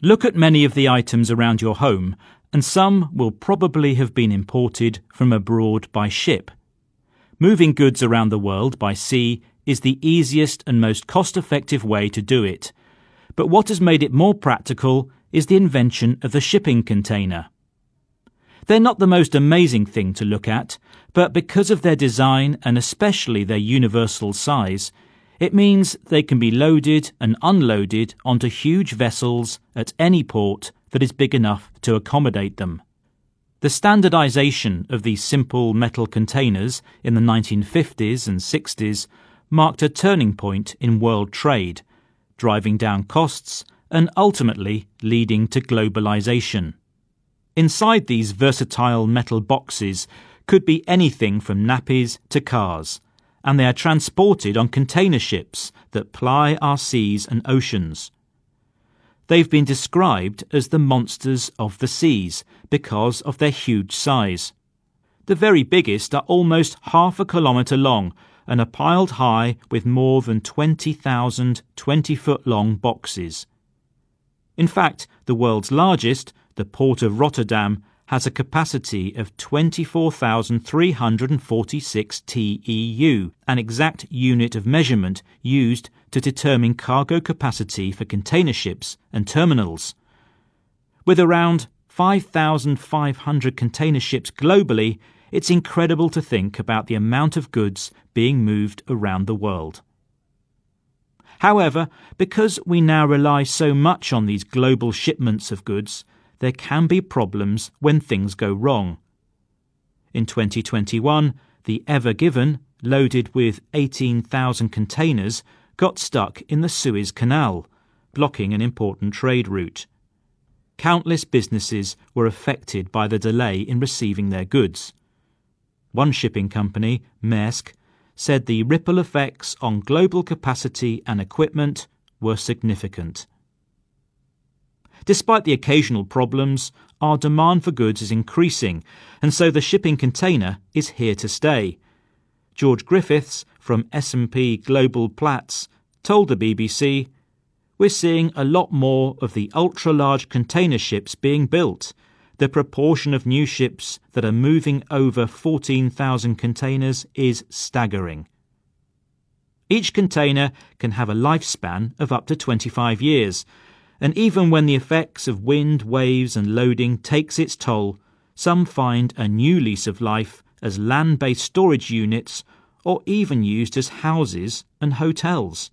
Look at many of the items around your home, and some will probably have been imported from abroad by ship. Moving goods around the world by sea is the easiest and most cost effective way to do it. But what has made it more practical is the invention of the shipping container. They're not the most amazing thing to look at, but because of their design and especially their universal size, it means they can be loaded and unloaded onto huge vessels at any port that is big enough to accommodate them. The standardization of these simple metal containers in the 1950s and 60s marked a turning point in world trade, driving down costs and ultimately leading to globalization. Inside these versatile metal boxes could be anything from nappies to cars, and they are transported on container ships that ply our seas and oceans. They've been described as the monsters of the seas because of their huge size. The very biggest are almost half a kilometre long and are piled high with more than 20,000 20 foot long boxes. In fact, the world's largest, the Port of Rotterdam, has a capacity of 24,346 TEU, an exact unit of measurement used to determine cargo capacity for container ships and terminals. With around 5,500 container ships globally, it's incredible to think about the amount of goods being moved around the world. However, because we now rely so much on these global shipments of goods, there can be problems when things go wrong. In 2021, the Ever Given, loaded with 18,000 containers, got stuck in the Suez Canal, blocking an important trade route. Countless businesses were affected by the delay in receiving their goods. One shipping company, Maersk, said the ripple effects on global capacity and equipment were significant. Despite the occasional problems, our demand for goods is increasing, and so the shipping container is here to stay. George Griffiths from S&P Global Platts told the BBC, "We're seeing a lot more of the ultra-large container ships being built." the proportion of new ships that are moving over 14,000 containers is staggering. Each container can have a lifespan of up to 25 years, and even when the effects of wind, waves, and loading takes its toll, some find a new lease of life as land based storage units or even used as houses and hotels.